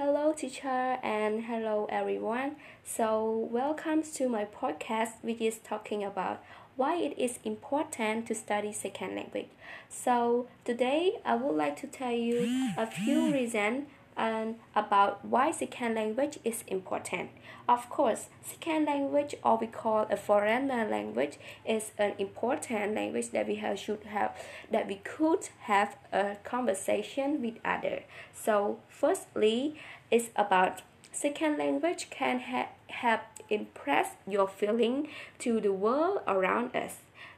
Hello, teacher, and hello, everyone. So, welcome to my podcast, which is talking about why it is important to study second language. So, today I would like to tell you a few reasons and about why second language is important. Of course, second language, or we call a foreigner language, is an important language that we have, should have that we could have a conversation with other. So, firstly, it's about second language can ha- help impress your feeling to the world around us.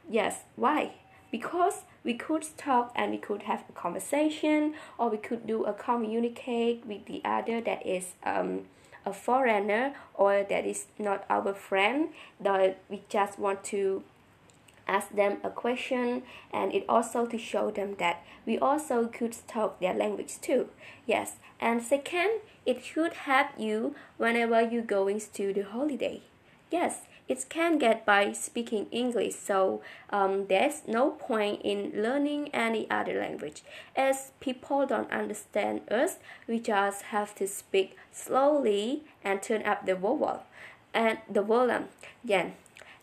Yes, why? because we could talk and we could have a conversation or we could do a communicate with the other that is um, a foreigner or that is not our friend that we just want to ask them a question and it also to show them that we also could talk their language too. Yes. And second it should help you whenever you going to the holiday. Yes it can get by speaking English, so um, there's no point in learning any other language. As people don't understand us, we just have to speak slowly and turn up the vowel and the volume. Yeah,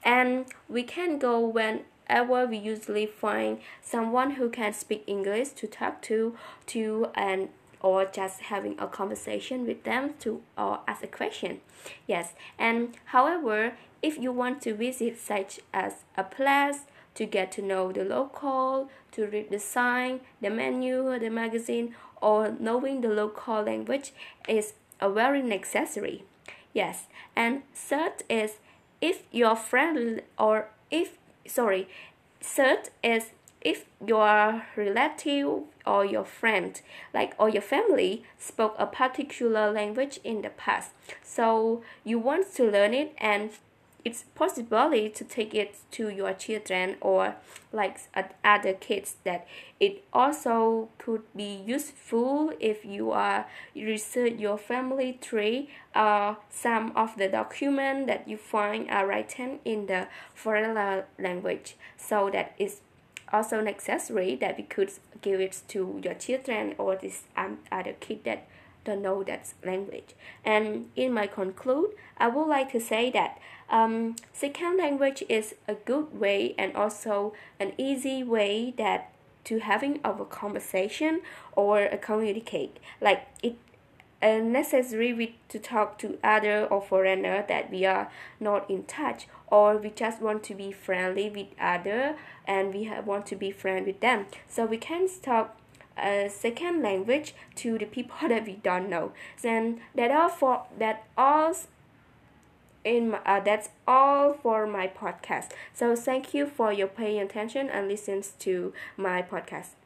and we can go whenever we usually find someone who can speak English to talk to, to and or just having a conversation with them to or ask a question. Yes, and however, if you want to visit such as a place to get to know the local, to read the sign, the menu, the magazine, or knowing the local language is a very necessary. Yes, and third is if your friend or if sorry, third is if your relative or your friend like or your family spoke a particular language in the past. So you want to learn it and it's possibility to take it to your children or like other kids that it also could be useful if you are research your family tree uh, some of the document that you find are written in the foreign language. So that is also an accessory that we could give it to your children or this um, other kid that don't know that language. And in my conclude, I would like to say that um, second language is a good way and also an easy way that to having our conversation or a communicate. Like it uh, necessary with, to talk to other or foreigner that we are not in touch or we just want to be friendly with other and we want to be friend with them. So we can talk a second language to the people that we don't know. Then that all for that all in my, uh, that's all for my podcast. So thank you for your paying attention and listens to my podcast